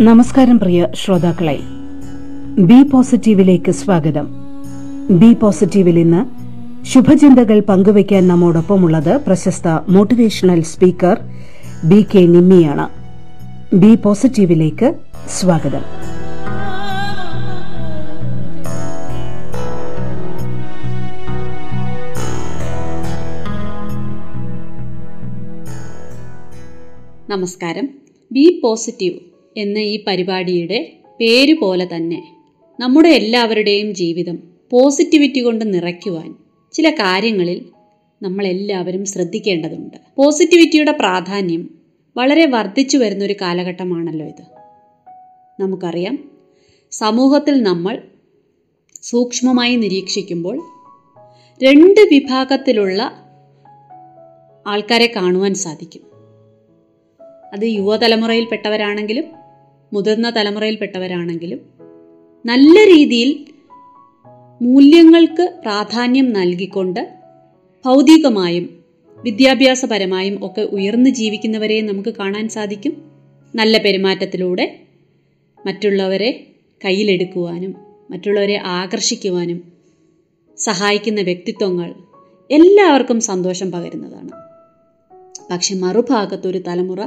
നമസ്കാരം പ്രിയ ശ്രോതാക്കളെ. ബി പോസിറ്റീവിലേക്ക് സ്വാഗതം. ബി പോസിറ്റീവിൽ ഇന്ന് ശുഭചിന്തകൾ പങ്കുവയ്ക്കാൻ നമ്മോടൊപ്പമുള്ളത് പ്രശസ്ത മോട്ടിവേഷണൽ സ്പീക്കർ ബി കെ നിമ്മിയാണ്. ബി പോസിറ്റീവിലേക്ക് സ്വാഗതം. നമസ്കാരം. ബി പോസിറ്റീവ് എന്ന ഈ പരിപാടിയുടെ പേര് പോലെ തന്നെ നമ്മുടെ എല്ലാവരുടെയും ജീവിതം പോസിറ്റിവിറ്റി കൊണ്ട് നിറയ്ക്കുവാൻ ചില കാര്യങ്ങളിൽ നമ്മളെല്ലാവരും ശ്രദ്ധിക്കേണ്ടതുണ്ട്. പോസിറ്റിവിറ്റിയുടെ പ്രാധാന്യം വളരെ വർദ്ധിച്ചു വരുന്നൊരു കാലഘട്ടമാണല്ലോ ഇത്. നമുക്കറിയാം സമൂഹത്തിൽ നമ്മൾ സൂക്ഷ്മമായി നിരീക്ഷിക്കുമ്പോൾ രണ്ട് വിഭാഗത്തിലുള്ള ആൾക്കാരെ കാണുവാൻ സാധിക്കും. അത് യുവതലമുറയിൽപ്പെട്ടവരാണെങ്കിലും മുതിർന്ന തലമുറയിൽപ്പെട്ടവരാണെങ്കിലും നല്ല രീതിയിൽ മൂല്യങ്ങൾക്ക് പ്രാധാന്യം നൽകിക്കൊണ്ട് ഭൗതികമായും വിദ്യാഭ്യാസപരമായും ഒക്കെ ഉയർന്നു ജീവിക്കുന്നവരെ നമുക്ക് കാണാൻ സാധിക്കും. നല്ല പെരുമാറ്റത്തിലൂടെ മറ്റുള്ളവരെ കയ്യിലെടുക്കുവാനും മറ്റുള്ളവരെ ആകർഷിക്കുവാനും സഹായിക്കുന്ന വ്യക്തിത്വങ്ങൾ എല്ലാവർക്കും സന്തോഷം പകരുന്നതാണ്. പക്ഷെ മറുഭാഗത്തൊരു തലമുറ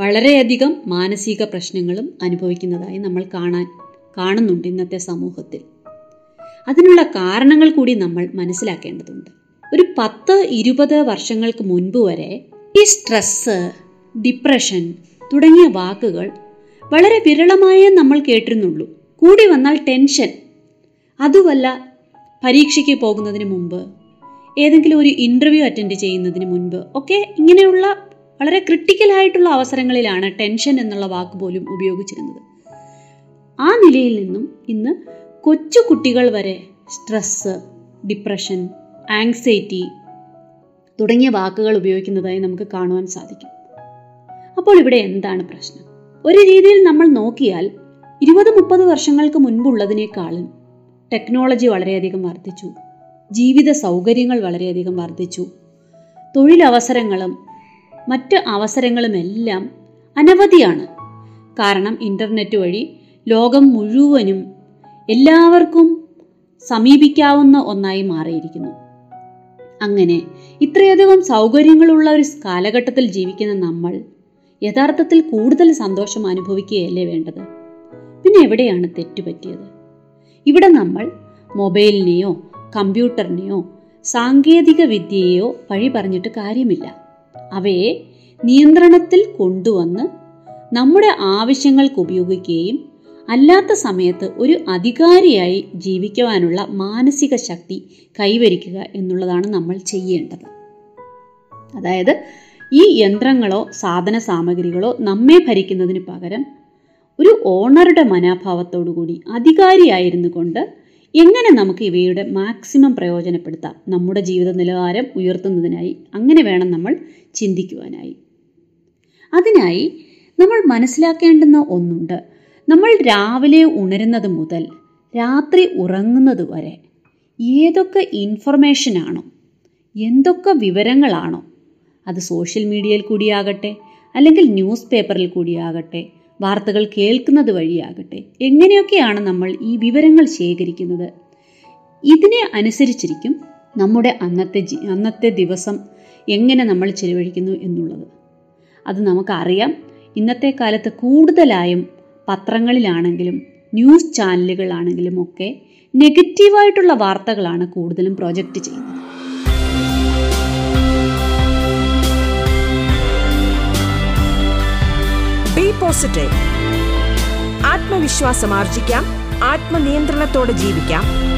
വളരെയധികം മാനസിക പ്രശ്നങ്ങളും അനുഭവിക്കുന്നതായി നമ്മൾ കാണാൻ കാണുന്നുണ്ട് ഇന്നത്തെ സമൂഹത്തിൽ. അതിനുള്ള കാരണങ്ങൾ കൂടി നമ്മൾ മനസ്സിലാക്കേണ്ടതുണ്ട്. ഒരു പത്ത് ഇരുപത് വർഷങ്ങൾക്ക് മുൻപ് വരെ ഈ സ്ട്രെസ് ഡിപ്രഷൻ തുടങ്ങിയ വാക്കുകൾ വളരെ വിരളമായേ നമ്മൾ കേട്ടിരുന്നുള്ളൂ. കൂടി വന്നാൽ ടെൻഷൻ. അതുമല്ല പരീക്ഷയ്ക്ക് പോകുന്നതിന് മുമ്പ് ഏതെങ്കിലും ഒരു ഇന്റർവ്യൂ അറ്റൻഡ് ചെയ്യുന്നതിന് മുൻപ് ഒക്കെ ഇങ്ങനെയുള്ള വളരെ ക്രിട്ടിക്കലായിട്ടുള്ള അവസരങ്ങളിലാണ് ടെൻഷൻ എന്നുള്ള വാക്ക് പോലും ഉപയോഗിച്ചിരുന്നത്. ആ നിലയിൽ നിന്നും ഇന്ന് കൊച്ചു കുട്ടികൾ വരെ സ്ട്രെസ് ഡിപ്രഷൻ ആങ്സൈറ്റി തുടങ്ങിയ വാക്കുകൾ ഉപയോഗിക്കുന്നതായി നമുക്ക് കാണുവാൻ സാധിക്കും. അപ്പോൾ ഇവിടെ എന്താണ് പ്രശ്നം? ഒരു രീതിയിൽ നമ്മൾ നോക്കിയാൽ ഇരുപത് മുപ്പത് വർഷങ്ങൾക്ക് മുൻപുള്ളതിനേക്കാളും ടെക്നോളജി വളരെയധികം വർദ്ധിച്ചു. ജീവിത സൗകര്യങ്ങൾ വളരെയധികം വർദ്ധിച്ചു. തൊഴിലവസരങ്ങളും മറ്റ് അവസരങ്ങളുമെല്ലാം അനവധിയാണ്. കാരണം ഇന്റർനെറ്റ് വഴി ലോകം മുഴുവനും എല്ലാവർക്കും സമീപിക്കാവുന്ന ഒന്നായി മാറിയിരിക്കുന്നു. അങ്ങനെ ഇത്രയധികം സൗകര്യങ്ങളുള്ള ഒരു കാലഘട്ടത്തിൽ ജീവിക്കുന്ന നമ്മൾ യഥാർത്ഥത്തിൽ കൂടുതൽ സന്തോഷം അനുഭവിക്കുകയല്ലേ വേണ്ടത്? പിന്നെ എവിടെയാണ് തെറ്റുപറ്റിയത് ഇവിടെ നമ്മൾ മൊബൈലിനെയോ കമ്പ്യൂട്ടറിനെയോ സാങ്കേതിക വിദ്യയെയോ വഴി പറഞ്ഞിട്ട് കാര്യമില്ല. അവയെ നിയന്ത്രണത്തിൽ കൊണ്ടുവന്ന് നമ്മുടെ ആവശ്യങ്ങൾക്ക് ഉപയോഗിക്കുകയും അല്ലാത്ത സമയത്ത് ഒരു അധികാരിയായി ജീവിക്കുവാനുള്ള മാനസിക ശക്തി കൈവരിക്കുക എന്നുള്ളതാണ് നമ്മൾ ചെയ്യേണ്ടത്. അതായത് ഈ യന്ത്രങ്ങളോ സാധന സാമഗ്രികളോ നമ്മെ ഭരിക്കുന്നതിന് പകരം ഒരു ഓണറുടെ മനോഭാവത്തോടു കൂടി അധികാരിയായിരുന്നു കൊണ്ട് എങ്ങനെ നമുക്ക് ഇവയുടെ മാക്സിമം പ്രയോജനപ്പെടുത്താം? നമ്മുടെ ജീവിത നിലവാരം ഉയർത്തുന്നതിനായി അങ്ങനെ വേണം നമ്മൾ ചിന്തിക്കുവാനായി. അതിനായി നമ്മൾ മനസ്സിലാക്കേണ്ടുന്ന ഒന്നുണ്ട്. നമ്മൾ രാവിലെ ഉണരുന്നത് മുതൽ രാത്രി ഉറങ്ങുന്നത് വരെ ഏതൊക്കെ ഇൻഫർമേഷനാണോ എന്തൊക്കെ വിവരങ്ങളാണോ അത് സോഷ്യൽ മീഡിയയിൽ കൂടിയാകട്ടെ അല്ലെങ്കിൽ ന്യൂസ് പേപ്പറിൽ കൂടിയാകട്ടെ വാർത്തകൾ കേൾക്കുന്നത് വഴിയാകട്ടെ എങ്ങനെയൊക്കെയാണ് നമ്മൾ ഈ വിവരങ്ങൾ ശേഖരിക്കുന്നത്? ഇതിനെ അനുസരിച്ചിരിക്കും നമ്മുടെ അന്നത്തെ അന്നത്തെ ദിവസം എങ്ങനെ നമ്മൾ ചിലവഴിക്കുന്നു എന്നുള്ളത്. അത് നമുക്കറിയാം. ഇന്നത്തെ കാലത്ത് കൂടുതലായും പത്രങ്ങളിലാണെങ്കിലും ന്യൂസ് ചാനലുകളാണെങ്കിലും ഒക്കെ നെഗറ്റീവായിട്ടുള്ള വാർത്തകളാണ് കൂടുതലും പ്രൊജക്റ്റ് ചെയ്യുന്നത്. ബി പോസിറ്റീവ് ആത്മവിശ്വാസം ആർജിക്കാം. ആത്മനിയന്ത്രണത്തോടെ ജീവിക്കാം.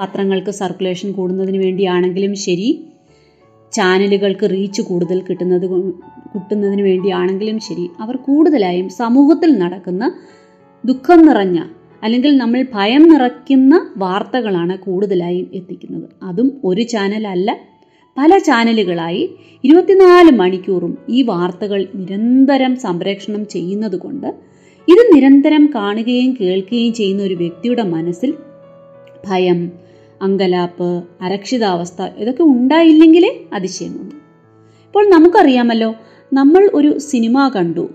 പത്രങ്ങൾക്ക് സർക്കുലേഷൻ കൂടുന്നതിന് വേണ്ടിയാണെങ്കിലും ശരി. ചാനലുകൾക്ക് റീച്ച് കൂടുതൽ കിട്ടുന്നത് കിട്ടുന്നതിന് വേണ്ടിയാണെങ്കിലും ശരി. അവർ കൂടുതലായും സമൂഹത്തിൽ നടക്കുന്ന ദുഃഖം നിറഞ്ഞ അല്ലെങ്കിൽ നമ്മൾ ഭയം നിറയ്ക്കുന്ന വാർത്തകളാണ് കൂടുതലായും എത്തിക്കുന്നത്. അതും ഒരു ചാനലല്ല പല ചാനലുകളായി ഇരുപത്തിനാല് മണിക്കൂറും ഈ വാർത്തകൾ നിരന്തരം സംപ്രേഷണം ചെയ്യുന്നത് കൊണ്ട് ഇത് നിരന്തരം കാണുകയും കേൾക്കുകയും ചെയ്യുന്ന ഒരു വ്യക്തിയുടെ മനസ്സിൽ ഭയം അങ്കലാപ്പ് അരക്ഷിതാവസ്ഥ ഇതൊക്കെ ഉണ്ടായില്ലെങ്കിൽ അതിശയമുണ്ട് ഇപ്പോൾ നമുക്കറിയാമല്ലോ നമ്മൾ ഒരു സിനിമ കണ്ടു.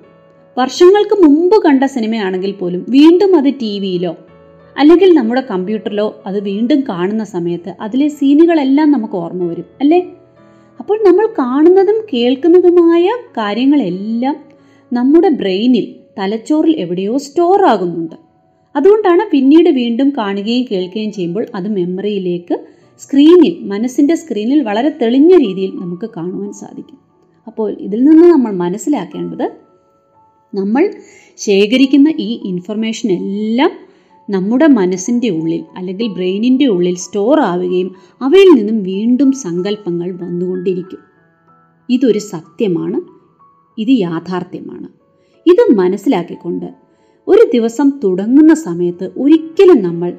വർഷങ്ങൾക്ക് മുമ്പ് കണ്ട സിനിമയാണെങ്കിൽ പോലും വീണ്ടും അത് ടി വിയിലോ അല്ലെങ്കിൽ നമ്മുടെ കമ്പ്യൂട്ടറിലോ അത് വീണ്ടും കാണുന്ന സമയത്ത് അതിലെ സീനുകളെല്ലാം നമുക്ക് ഓർമ്മ വരും അല്ലേ? അപ്പോൾ നമ്മൾ കാണുന്നതും കേൾക്കുന്നതുമായ കാര്യങ്ങളെല്ലാം നമ്മുടെ ബ്രെയിനിൽ തലച്ചോറിൽ എവിടെയോ സ്റ്റോർ ആകുന്നുണ്ട്. അതുകൊണ്ടാണ് പിന്നീട് വീണ്ടും കാണുകയും കേൾക്കുകയും ചെയ്യുമ്പോൾ അത് മെമ്മറിയിലേക്ക് സ്ക്രീനിൽ മനസ്സിന്റെ സ്ക്രീനിൽ വളരെ തെളിഞ്ഞ രീതിയിൽ നമുക്ക് കാണുവാൻ സാധിക്കും. അപ്പോൾ ഇതിൽ നിന്ന് നമ്മൾ മനസ്സിലാക്കേണ്ടത് നമ്മൾ ശേഖരിക്കുന്ന ഈ ഇൻഫർമേഷൻ എല്ലാം നമ്മുടെ മനസ്സിന്റെ ഉള്ളിൽ അല്ലെങ്കിൽ ബ്രെയിനിന്റെ ഉള്ളിൽ സ്റ്റോർ ആവുകയും അവയിൽ നിന്നും വീണ്ടും സങ്കല്പങ്ങൾ വന്നുകൊണ്ടിരിക്കും. ഇതൊരു സത്യമാണ്. ഇത് യാഥാർത്ഥ്യമാണ്. ഇത് മനസ്സിലാക്കിക്കൊണ്ട് ഒരു ദിവസം തുടങ്ങുന്ന സമയത്ത് ഒരിക്കലും നമ്മൾ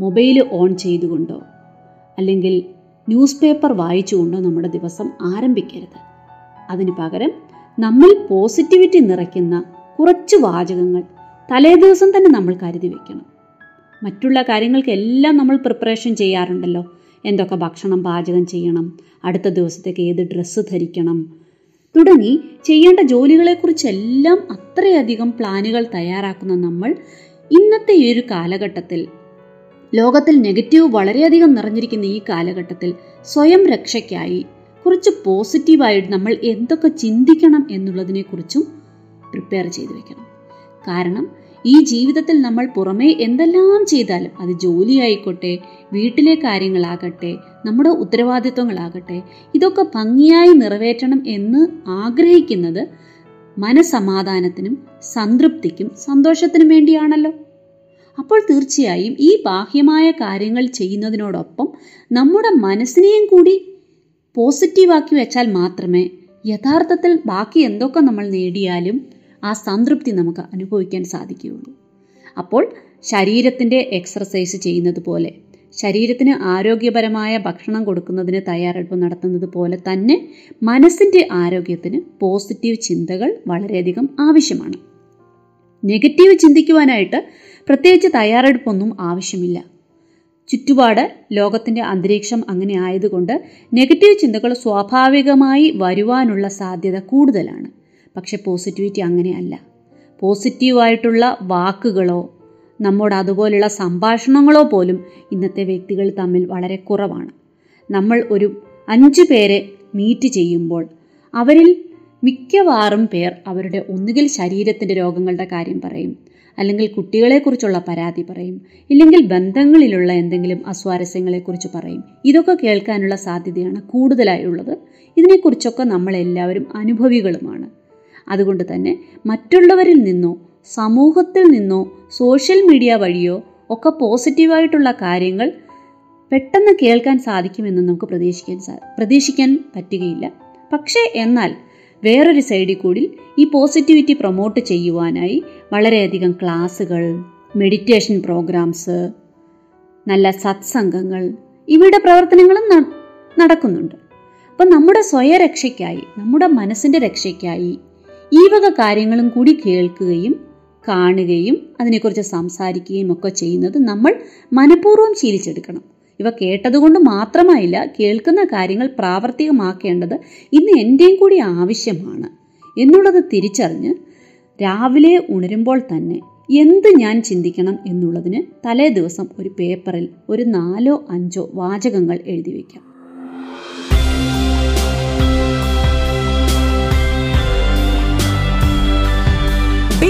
മൊബൈൽ ഓൺ ചെയ്തുകൊണ്ടോ അല്ലെങ്കിൽ ന്യൂസ് പേപ്പർ വായിച്ചുകൊണ്ടോ നമ്മുടെ ദിവസം ആരംഭിക്കരുത്. അതിന് പകരം നമ്മൾ പോസിറ്റിവിറ്റി നിറയ്ക്കുന്ന കുറച്ച് വാചകങ്ങൾ തലേ ദിവസം തന്നെ നമ്മൾ കരുതി വെക്കണം. മറ്റുള്ള കാര്യങ്ങൾക്കെല്ലാം നമ്മൾ പ്രിപ്പറേഷൻ ചെയ്യാറുണ്ടല്ലോ. എന്തൊക്കെ ഭക്ഷണം പാചകം ചെയ്യണം അടുത്ത ദിവസത്തേക്ക് ഏത് ഡ്രസ്സ് ധരിക്കണം തുടങ്ങി ചെയ്യേണ്ട ജോലികളെക്കുറിച്ചെല്ലാം അത്രയധികം പ്ലാനുകൾ തയ്യാറാക്കുന്ന നമ്മൾ ഇന്നത്തെ ഈ ഒരു കാലഘട്ടത്തിൽ. ലോകത്തിൽ നെഗറ്റീവ് വളരെയധികം നിറഞ്ഞിരിക്കുന്ന ഈ കാലഘട്ടത്തിൽ സ്വയം രക്ഷയ്ക്കായി കുറച്ച് പോസിറ്റീവായിട്ട് നമ്മൾ എന്തൊക്കെ ചിന്തിക്കണം എന്നുള്ളതിനെക്കുറിച്ചും പ്രിപ്പയർ ചെയ്തു വെക്കണം. കാരണം ഈ ജീവിതത്തിൽ നമ്മൾ പുറമേ എന്തെല്ലാം ചെയ്താലും അത് ജോലിയായിക്കോട്ടെ വീട്ടിലെ കാര്യങ്ങളാകട്ടെ നമ്മുടെ ഉത്തരവാദിത്വങ്ങളാകട്ടെ ഇതൊക്കെ ഭംഗിയായി നിറവേറ്റണം എന്ന് ആഗ്രഹിക്കുന്നത് മനസമാധാനത്തിനും സംതൃപ്തിക്കും സന്തോഷത്തിനും വേണ്ടിയാണല്ലോ. അപ്പോൾ തീർച്ചയായും ഈ ബാഹ്യമായ കാര്യങ്ങൾ ചെയ്യുന്നതിനോടൊപ്പം നമ്മുടെ മനസ്സിനെയും കൂടി പോസിറ്റീവാക്കി വെച്ചാൽ മാത്രമേ യഥാർത്ഥത്തിൽ ബാക്കി എന്തൊക്കെ നമ്മൾ നേടിയാലും ആ സംതൃപ്തി നമുക്ക് അനുഭവിക്കാൻ സാധിക്കുകയുള്ളൂ. അപ്പോൾ ശരീരത്തിന്റെ എക്സർസൈസ് ചെയ്യുന്നത് പോലെ ശരീരത്തിന് ആരോഗ്യപരമായ ഭക്ഷണം കൊടുക്കുന്നതിന് തയ്യാറെടുപ്പ് നടത്തുന്നത് പോലെ തന്നെ മനസ്സിന്റെ ആരോഗ്യത്തിന് പോസിറ്റീവ് ചിന്തകൾ വളരെയധികം ആവശ്യമാണ്. നെഗറ്റീവ് ചിന്തിക്കുവാനായിട്ട് പ്രത്യേകിച്ച് തയ്യാറെടുപ്പൊന്നും ആവശ്യമില്ല. ചുറ്റുപാട് ലോകത്തിന്റെ അന്തരീക്ഷം അങ്ങനെ ആയതുകൊണ്ട് നെഗറ്റീവ് ചിന്തകൾ സ്വാഭാവികമായി വരുവാനുള്ള സാധ്യത കൂടുതലാണ്. പക്ഷെ പോസിറ്റിവിറ്റി അങ്ങനെയല്ല പോസിറ്റീവായിട്ടുള്ള വാക്കുകളോ നമ്മോട് അതുപോലെയുള്ള സംഭാഷണങ്ങളോ പോലും ഇന്നത്തെ വ്യക്തികൾ തമ്മിൽ വളരെ കുറവാണ്. നമ്മൾ ഒരു അഞ്ച് പേരെ മീറ്റ് ചെയ്യുമ്പോൾ അവരിൽ മിക്കവാറും പേർ അവരുടെ ഒന്നുകിൽ ശരീരത്തിന്റെ രോഗങ്ങളുടെ കാര്യം പറയും അല്ലെങ്കിൽ കുട്ടികളെക്കുറിച്ചുള്ള പരാതി പറയും ഇല്ലെങ്കിൽ ബന്ധങ്ങളിലുള്ള എന്തെങ്കിലും അസ്വാരസ്യങ്ങളെക്കുറിച്ച് പറയും. ഇതൊക്കെ കേൾക്കാനുള്ള സാധ്യതയാണ് കൂടുതലായുള്ളത് ഇതിനെക്കുറിച്ചൊക്കെ നമ്മളെല്ലാവരും അനുഭവികളുമാണ്. അതുകൊണ്ട് തന്നെ മറ്റുള്ളവരിൽ നിന്നോ സമൂഹത്തിൽ നിന്നോ സോഷ്യൽ മീഡിയ വഴിയോ ഒക്കെ പോസിറ്റീവായിട്ടുള്ള കാര്യങ്ങൾ പെട്ടെന്ന് കേൾക്കാൻ സാധിക്കുമെന്ന് നമുക്ക് പ്രതീക്ഷിക്കാൻ പ്രതീക്ഷിക്കാൻ പറ്റുകയില്ല. പക്ഷേ എന്നാൽ വേറൊരു സൈഡിൽ കൂടി ഈ പോസിറ്റിവിറ്റി പ്രൊമോട്ട് ചെയ്യുവാനായി വളരെയധികം ക്ലാസ്സുകൾ മെഡിറ്റേഷൻ പ്രോഗ്രാംസ് നല്ല സത്സംഗങ്ങൾ ഇവയുടെ പ്രവർത്തനങ്ങളും നടക്കുന്നുണ്ട്. അപ്പം നമ്മുടെ സ്വയരക്ഷയ്ക്കായി നമ്മുടെ മനസ്സിന്റെ രക്ഷയ്ക്കായി ഈ വക കാര്യങ്ങളും കൂടി കേൾക്കുകയും കാണുകയും അതിനെക്കുറിച്ച് സംസാരിക്കുകയും ഒക്കെ ചെയ്യുന്നത് നമ്മൾ മനഃപൂർവം ശീലിച്ചെടുക്കണം. ഇവ കേട്ടതുകൊണ്ട് മാത്രമായില്ല കേൾക്കുന്ന കാര്യങ്ങൾ പ്രാവർത്തികമാക്കേണ്ടത് ഇന്ന് എന്റെയും കൂടി ആവശ്യമാണ് എന്നുള്ളത് തിരിച്ചറിഞ്ഞ് രാവിലെ ഉണരുമ്പോൾ തന്നെ എന്ത് ഞാൻ ചിന്തിക്കണം എന്നുള്ളതിന് തലേ ദിവസം ഒരു പേപ്പറിൽ ഒരു നാലോ അഞ്ചോ വാചകങ്ങൾ എഴുതി വയ്ക്കാം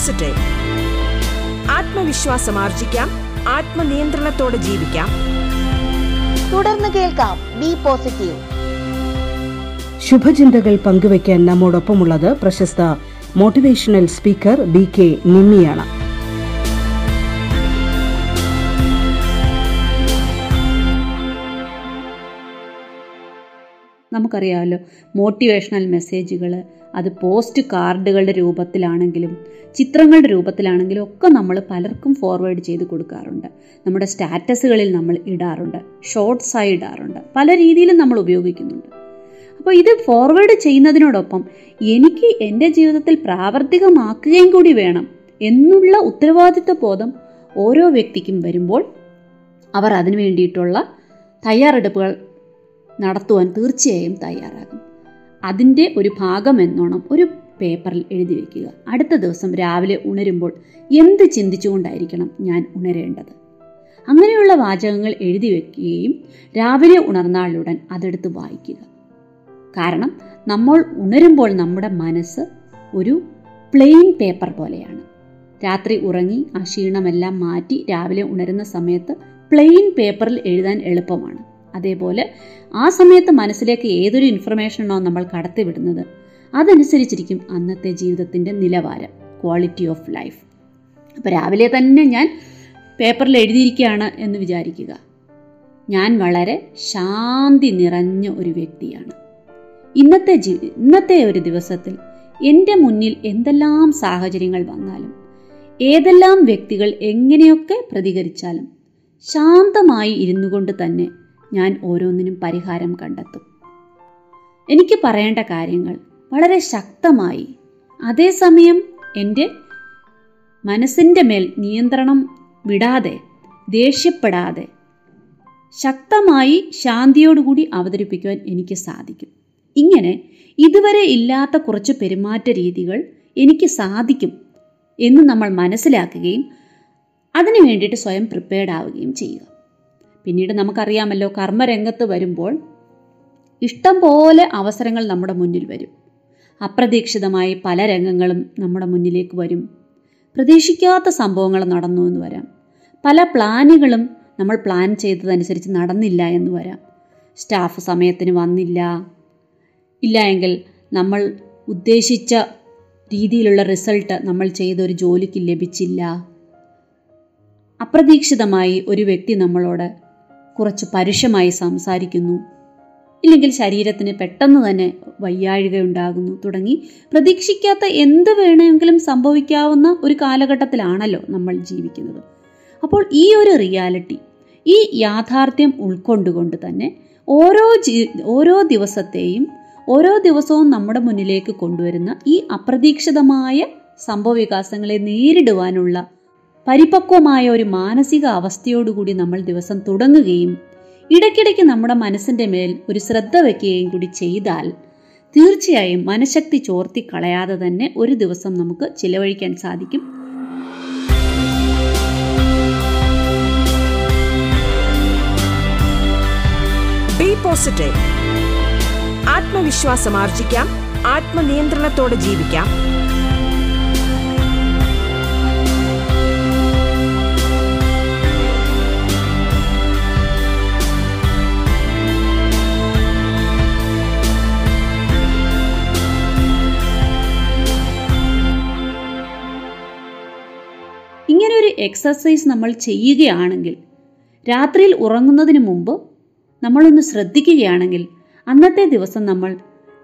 പോസിറ്റീവ് ആത്മവിശ്വാസം ആർജിക്കാം ആത്മനിയന്ത്രണത്തോടെ ജീവിക്കാം. തുടർന്ന് കേൾക്കാം ബി പോസിറ്റീവ്. ശുഭചിന്തകൾ പങ്കുവയ്ക്കാൻ നമ്മോടൊപ്പമുള്ളത് പ്രശസ്ത മോട്ടിവേഷണൽ സ്പീക്കർ ബി കെ നിമ്മിയാണ്. നമുക്കറിയാമല്ലോ മോട്ടിവേഷണൽ മെസ്സേജുകൾ അത് പോസ്റ്റ് കാർഡുകളുടെ രൂപത്തിലാണെങ്കിലും ചിത്രങ്ങളുടെ രൂപത്തിലാണെങ്കിലും ഒക്കെ നമ്മൾ പലർക്കും ഫോർവേഡ് ചെയ്ത് കൊടുക്കാറുണ്ട്. നമ്മുടെ സ്റ്റാറ്റസുകളിൽ നമ്മൾ ഇടാറുണ്ട് ഷോർട്ട്സായി ഇടാറുണ്ട് പല രീതിയിലും നമ്മൾ ഉപയോഗിക്കുന്നുണ്ട്. അപ്പോൾ ഇത് ഫോർവേഡ് ചെയ്യുന്നതിനോടൊപ്പം എനിക്ക് എന്റെ ജീവിതത്തിൽ പ്രാവർത്തികമാക്കുകയും കൂടി വേണം എന്നുള്ള ഉത്തരവാദിത്വ ബോധം ഓരോ വ്യക്തിക്കും വരുമ്പോൾ അവർ അതിനു വേണ്ടിയിട്ടുള്ള തയ്യാറെടുപ്പുകൾ നടത്തുവാൻ തീർച്ചയായും തയ്യാറാകും. അതിന്റെ ഒരു ഭാഗമെന്നോണം ഒരു പേപ്പറിൽ എഴുതി വയ്ക്കുക അടുത്ത ദിവസം രാവിലെ ഉണരുമ്പോൾ എന്ത് ചിന്തിച്ചുകൊണ്ടായിരിക്കണം ഞാൻ ഉണരേണ്ടത്? അങ്ങനെയുള്ള വാചകങ്ങൾ എഴുതി വയ്ക്കുകയും രാവിലെ ഉണർന്നാളുടൻ അതെടുത്ത് വായിക്കുക. കാരണം നമ്മൾ ഉണരുമ്പോൾ നമ്മുടെ മനസ്സ് ഒരു പ്ലെയിൻ പേപ്പർ പോലെയാണ്. രാത്രി ഉറങ്ങി ആ ക്ഷീണമെല്ലാം മാറ്റി രാവിലെ ഉണരുന്ന സമയത്ത് പ്ലെയിൻ പേപ്പറിൽ എഴുതാൻ എളുപ്പമാണ്. അതേപോലെ ആ സമയത്ത് മനസ്സിലേക്ക് ഏതൊരു ഇൻഫർമേഷനാണോ നമ്മൾ കടത്തിവിടുന്നത് അതനുസരിച്ചിരിക്കും അന്നത്തെ ജീവിതത്തിന്റെ നിലവാരം ക്വാളിറ്റി ഓഫ് ലൈഫ് അപ്പോൾ രാവിലെ തന്നെ ഞാൻ പേപ്പറിൽ എഴുതിയിരിക്കുകയാണ് എന്ന് വിചാരിക്കുക. ഞാൻ വളരെ ശാന്തി നിറഞ്ഞ ഒരു വ്യക്തിയാണ്. ഇന്നത്തെ ജീ ഇന്നത്തെ ഒരു ദിവസത്തിൽ എന്റെ മുന്നിൽ എന്തെല്ലാം സാഹചര്യങ്ങൾ വന്നാലും ഏതെല്ലാം വ്യക്തികൾ എങ്ങനെയൊക്കെ പ്രതികരിച്ചാലും ശാന്തമായി ഇരുന്നു കൊണ്ട് തന്നെ ഞാൻ ഓരോന്നിനും പരിഹാരം കണ്ടെത്തും. എനിക്ക് പറയേണ്ട കാര്യങ്ങൾ വളരെ ശക്തമായി അതേസമയം എന്റെ മനസ്സിന്റെ മേൽ നിയന്ത്രണം വിടാതെ ദേഷ്യപ്പെടാതെ ശക്തമായി ശാന്തിയോടുകൂടി അവതരിപ്പിക്കുവാൻ എനിക്ക് സാധിക്കും. ഇങ്ങനെ ഇതുവരെ ഇല്ലാത്ത കുറച്ച് പെരുമാറ്റ രീതികൾ എനിക്ക് സാധിക്കും എന്ന് നമ്മൾ മനസ്സിലാക്കുകയും അതിനു വേണ്ടിയിട്ട് സ്വയം പ്രിപ്പയർഡ് ആവുകയും ചെയ്യുക. പിന്നീട് നമുക്കറിയാമല്ലോ കർമ്മരംഗത്ത് വരുമ്പോൾ ഇഷ്ടം പോലെ അവസരങ്ങൾ നമ്മുടെ മുന്നിൽ വരും. അപ്രതീക്ഷിതമായി പല രംഗങ്ങളും നമ്മുടെ മുന്നിലേക്ക് വരും. പ്രതീക്ഷിക്കാത്ത സംഭവങ്ങൾ നടന്നു എന്ന് വരാം. പല പ്ലാനുകളും നമ്മൾ പ്ലാൻ ചെയ്തതനുസരിച്ച് നടന്നില്ല എന്ന് വരാം. സ്റ്റാഫ് സമയത്തിന് വന്നില്ല. ഇല്ല എങ്കിൽ നമ്മൾ ഉദ്ദേശിച്ച രീതിയിലുള്ള റിസൾട്ട് നമ്മൾ ചെയ്ത ഒരു ജോലിക്ക് ലഭിച്ചില്ല. അപ്രതീക്ഷിതമായി ഒരു വ്യക്തി നമ്മളോട് കുറച്ച് പരുഷമായി സംസാരിക്കുന്നു. ഇല്ലെങ്കിൽ ശരീരത്തിന് പെട്ടെന്ന് തന്നെ വയ്യാഴിക ഉണ്ടാകുന്നു തുടങ്ങി പ്രതീക്ഷിക്കാത്ത എന്ത് വേണമെങ്കിലും സംഭവിക്കാവുന്ന ഒരു കാലഘട്ടത്തിലാണല്ലോ നമ്മൾ ജീവിക്കുന്നത്. അപ്പോൾ ഈ ഒരു റിയാലിറ്റി ഈ യാഥാർത്ഥ്യം ഉൾക്കൊണ്ടുകൊണ്ട് തന്നെ ഓരോ ജീ ഓരോ ദിവസത്തെയും ഓരോ ദിവസവും നമ്മുടെ മുന്നിലേക്ക് കൊണ്ടുവരുന്ന ഈ അപ്രതീക്ഷിതമായ സംഭവവികാസങ്ങളെ നേരിടുവാനുള്ള പരിപക്വമായ ഒരു മാനസിക അവസ്ഥയോടുകൂടി നമ്മൾ ദിവസം തുടങ്ങുകയും ഇടയ്ക്കിടയ്ക്ക് നമ്മുടെ മനസ്സിന്റെ മേൽ ഒരു ശ്രദ്ധ വയ്ക്കുകയും കൂടി ചെയ്താൽ തീർച്ചയായും മനഃശക്തി ചോർത്തി കളയാതെ തന്നെ ഒരു ദിവസം നമുക്ക് ചിലവഴിക്കാൻ സാധിക്കും. ആത്മവിശ്വാസം ആർജിക്കാം. ആത്മനിയന്ത്രണത്തോടെ ജീവിക്കാം. എക്സസൈസ് നമ്മൾ ചെയ്യുകയാണെങ്കിൽ രാത്രിയിൽ ഉറങ്ങുന്നതിന് മുമ്പ് നമ്മളൊന്ന് ശ്രദ്ധിക്കുകയാണെങ്കിൽ അന്നത്തെ ദിവസം നമ്മൾ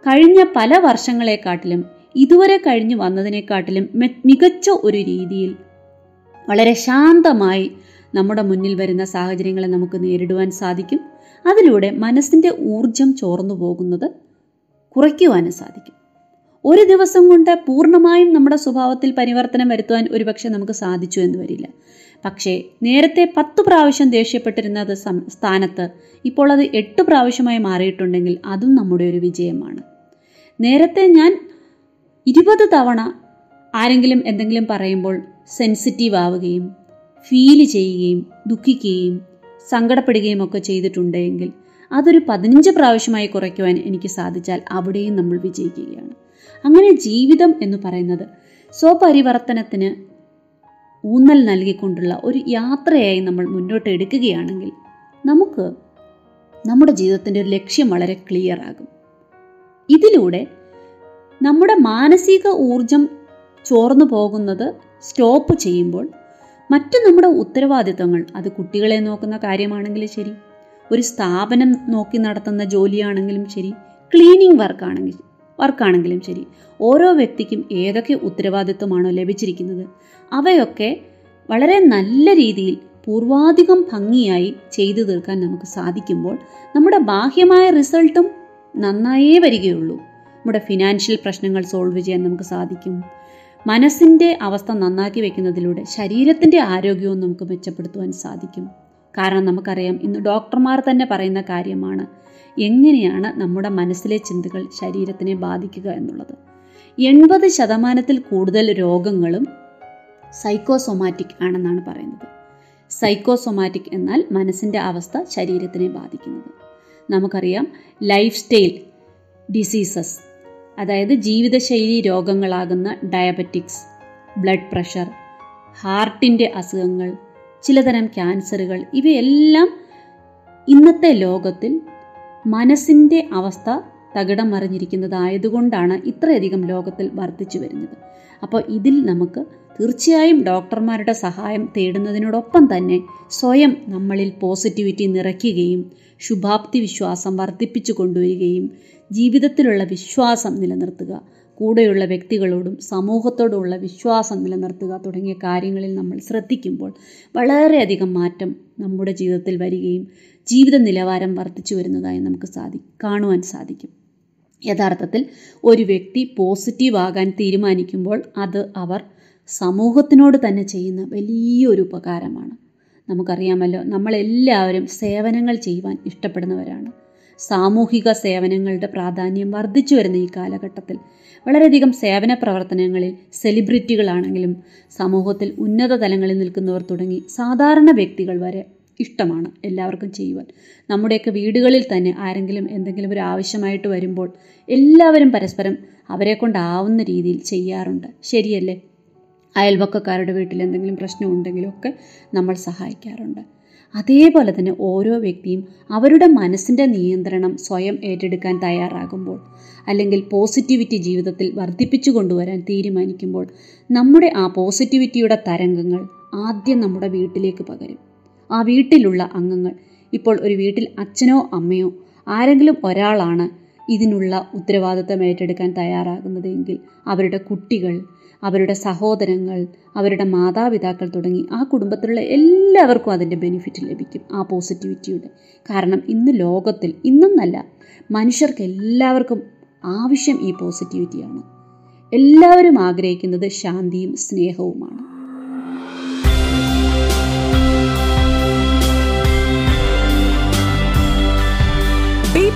കഴിഞ്ഞ പല വർഷങ്ങളെക്കാട്ടിലും ഇതുവരെ കഴിഞ്ഞു വന്നതിനെക്കാട്ടിലും മികച്ച ഒരു രീതിയിൽ വളരെ ശാന്തമായി നമ്മുടെ മുന്നിൽ വരുന്ന സാഹചര്യങ്ങളെ നമുക്ക് നേരിടുവാൻ സാധിക്കും. അതിലൂടെ മനസ്സിന്റെ ഊർജം ചോർന്നു പോകുന്നത് കുറയ്ക്കുവാനും സാധിക്കും. ഒരു ദിവസം കൊണ്ട് പൂർണമായും നമ്മുടെ സ്വഭാവത്തിൽ പരിവർത്തനം വരുത്തുവാൻ ഒരുപക്ഷെ നമുക്ക് സാധിച്ചു എന്ന് വരില്ല. പക്ഷേ നേരത്തെ പത്ത് പ്രാവശ്യം ദേഷ്യപ്പെട്ടിരുന്നത് സ്ഥാനത്ത് ഇപ്പോൾ അത് എട്ട് പ്രാവശ്യമായി മാറിയിട്ടുണ്ടെങ്കിൽ അതും നമ്മുടെ ഒരു വിജയമാണ്. നേരത്തെ ഞാൻ ഇരുപത് തവണ ആരെങ്കിലും എന്തെങ്കിലും പറയുമ്പോൾ സെൻസിറ്റീവ് ആവുകയും ഫീൽ ചെയ്യുകയും ദുഃഖിക്കുകയും സങ്കടപ്പെടുകയും ഒക്കെ ചെയ്തിട്ടുണ്ടെങ്കിൽ അതൊരു പതിനഞ്ച് പ്രാവശ്യമായി കുറയ്ക്കുവാൻ എനിക്ക് സാധിച്ചാൽ അവിടെയും നമ്മൾ വിജയിക്കുകയാണ്. അങ്ങനെ ജീവിതം എന്ന് പറയുന്നത്. സ്വപരിവർത്തനത്തിന് ഊന്നൽ നൽകിക്കൊണ്ടുള്ള ഒരു യാത്രയായി നമ്മൾ മുന്നോട്ട് എടുക്കുകയാണെങ്കിൽ നമുക്ക് നമ്മുടെ ജീവിതത്തിന്റെ ഒരു ലക്ഷ്യം വളരെ ക്ലിയർ ആകും. ഇതിലൂടെ നമ്മുടെ മാനസിക ഊർജം ചോർന്നു പോകുന്നത് സ്റ്റോപ്പ് ചെയ്യുമ്പോൾ മറ്റു നമ്മുടെ ഉത്തരവാദിത്തങ്ങൾ അത് കുട്ടികളെ നോക്കുന്ന കാര്യമാണെങ്കിലും ശരി ഒരു സ്ഥാപനം നോക്കി നടത്തുന്ന ജോലിയാണെങ്കിലും ശരി ക്ലീനിങ് വർക്കാണെങ്കിൽ വർക്കാണെങ്കിലും ശരി. ഓരോ വ്യക്തിക്കും ഏതൊക്കെ ഉത്തരവാദിത്വമാണോ ലഭിച്ചിരിക്കുന്നത് അവയൊക്കെ വളരെ നല്ല രീതിയിൽ പൂർവാധികം ഭംഗിയായി ചെയ്തു തീർക്കാൻ നമുക്ക് സാധിക്കുമ്പോൾ നമ്മുടെ ബാഹ്യമായ റിസൾട്ടും നന്നായേ വരികയുള്ളൂ. നമ്മുടെ ഫിനാൻഷ്യൽ പ്രശ്നങ്ങൾ സോൾവ് ചെയ്യാൻ നമുക്ക് സാധിക്കും. മനസ്സിന്റെ അവസ്ഥ നന്നാക്കി വെക്കുന്നതിലൂടെ ശരീരത്തിന്റെ ആരോഗ്യവും നമുക്ക് മെച്ചപ്പെടുത്തുവാൻ സാധിക്കും. കാരണം നമുക്കറിയാം ഇന്ന് ഡോക്ടർമാർ തന്നെ പറയുന്ന കാര്യമാണ് എങ്ങനെയാണ് നമ്മുടെ മനസ്സിലെ ചിന്തകൾ ശരീരത്തിനെ ബാധിക്കുക എന്നുള്ളത്? എൺപത് ശതമാനത്തിൽ കൂടുതൽ രോഗങ്ങളും സൈക്കോസൊമാറ്റിക് ആണെന്നാണ് പറയുന്നത്. സൈക്കോസൊമാറ്റിക് എന്നാൽ മനസ്സിന്റെ അവസ്ഥ ശരീരത്തിനെ ബാധിക്കുന്നത്. നമുക്കറിയാം ലൈഫ് സ്റ്റൈൽ ഡിസീസസ് അതായത് ജീവിതശൈലി രോഗങ്ങളാകുന്ന ഡയബറ്റിക്സ് ബ്ലഡ് പ്രഷർ ഹാർട്ടിന്റെ അസുഖങ്ങൾ ചിലതരം ക്യാൻസറുകൾ ഇവയെല്ലാം ഇന്നത്തെ ലോകത്തിൽ മനസ്സിന്റെ അവസ്ഥ തകിടം മറിഞ്ഞിരിക്കുന്നതായതുകൊണ്ടാണ് ഇത്രയധികം ലോകത്തിൽ വർദ്ധിച്ചു വരുന്നത്. അപ്പോൾ ഇതിൽ നമുക്ക് തീർച്ചയായും ഡോക്ടർമാരുടെ സഹായം തേടുന്നതിനോടൊപ്പം തന്നെ സ്വയം നമ്മളിൽ പോസിറ്റിവിറ്റി നിറയ്ക്കുകയും ശുഭാപ്തി വിശ്വാസം വർദ്ധിപ്പിച്ചു കൊണ്ടുവരികയും ജീവിതത്തിലുള്ള വിശ്വാസം നിലനിർത്തുക കൂടെയുള്ള വ്യക്തികളോടും സമൂഹത്തോടുമുള്ള വിശ്വാസം നിലനിർത്തുക തുടങ്ങിയ കാര്യങ്ങളിൽ നമ്മൾ ശ്രദ്ധിക്കുമ്പോൾ വളരെയധികം മാറ്റം നമ്മുടെ ജീവിതത്തിൽ വരികയും ജീവിത നിലവാരം വർദ്ധിച്ചു വരുന്നതായി നമുക്ക് സാധി കാണുവാൻ സാധിക്കും. യഥാർത്ഥത്തിൽ ഒരു വ്യക്തി പോസിറ്റീവ് ആകാൻ തീരുമാനിക്കുമ്പോൾ അത് അവർ സമൂഹത്തിനോട് തന്നെ ചെയ്യുന്ന വലിയൊരു ഉപകാരമാണ്. നമുക്കറിയാമല്ലോ നമ്മളെല്ലാവരും സേവനങ്ങൾ ചെയ്യുവാൻ ഇഷ്ടപ്പെടുന്നവരാണ്. സാമൂഹിക സേവനങ്ങളുടെ പ്രാധാന്യം വർദ്ധിച്ചു വരുന്ന ഈ കാലഘട്ടത്തിൽ വളരെയധികം സേവന പ്രവർത്തനങ്ങളിൽ സെലിബ്രിറ്റികളാണെങ്കിലും സമൂഹത്തിൽ ഉന്നത തലങ്ങളിൽ നിൽക്കുന്നവർ തുടങ്ങി സാധാരണ വ്യക്തികൾ വരെ ഇഷ്ടമാണ് എല്ലാവർക്കും ചെയ്യുവാൻ. നമ്മുടെയൊക്കെ വീടുകളിൽ തന്നെ ആരെങ്കിലും എന്തെങ്കിലും ഒരു ആവശ്യമായിട്ട് വരുമ്പോൾ എല്ലാവരും പരസ്പരം അവരെ കൊണ്ടാവുന്ന രീതിയിൽ ചെയ്യാറുണ്ട്. ശരിയല്ലേ? അയൽവക്കക്കാരുടെ വീട്ടിൽ എന്തെങ്കിലും പ്രശ്നമുണ്ടെങ്കിലൊക്കെ നമ്മൾ സഹായിക്കാറുണ്ട്. അതേപോലെ തന്നെ ഓരോ വ്യക്തിയും അവരുടെ മനസ്സിന്റെ നിയന്ത്രണം സ്വയം ഏറ്റെടുക്കാൻ തയ്യാറാകുമ്പോൾ അല്ലെങ്കിൽ പോസിറ്റിവിറ്റി ജീവിതത്തിൽ വർദ്ധിപ്പിച്ചു കൊണ്ടുവരാൻ തീരുമാനിക്കുമ്പോൾ നമ്മുടെ ആ പോസിറ്റിവിറ്റിയുടെ തരംഗങ്ങൾ ആദ്യം നമ്മുടെ വീട്ടിലേക്ക് പകരും. ആ വീട്ടിലുള്ള അംഗങ്ങൾ. ഇപ്പോൾ ഒരു വീട്ടിൽ അച്ഛനോ അമ്മയോ ആരെങ്കിലും ഒരാളാണ് ഇതിനുള്ള ഉത്തരവാദിത്തം ഏറ്റെടുക്കാൻ തയ്യാറാകുന്നതെങ്കിൽ അവരുടെ കുട്ടികൾ അവരുടെ സഹോദരങ്ങൾ അവരുടെ മാതാപിതാക്കൾ തുടങ്ങി ആ കുടുംബത്തിലുള്ള എല്ലാവർക്കും അതിന്റെ ബെനിഫിറ്റ് ലഭിക്കും ആ പോസിറ്റിവിറ്റിയുടെ. കാരണം ഇന്ന് ലോകത്തിൽ ഇന്നെന്നല്ല മനുഷ്യർക്ക് എല്ലാവർക്കും ആവശ്യം ഈ പോസിറ്റിവിറ്റിയാണ്. എല്ലാവരും ആഗ്രഹിക്കുന്നത് ശാന്തിയും സ്നേഹവുമാണ്.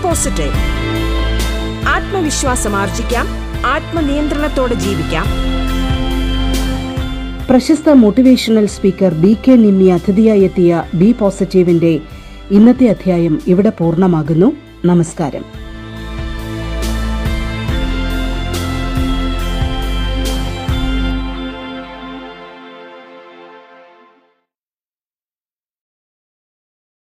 പോസിറ്റീവ് ആത്മവിശ്വാസം ആർജിക്കാം. ആത്മനിയന്ത്രണത്തോടെ ജീവിക്കാം. പ്രശസ്ത motivational speaker B K Nimmi അതിഥിയായി എത്തിയ ബി പോസിറ്റീവിന്റെ ഇന്നത്തെ അധ്യായം ഇവിടെ പൂർണമാകുന്നു. നമസ്കാരം.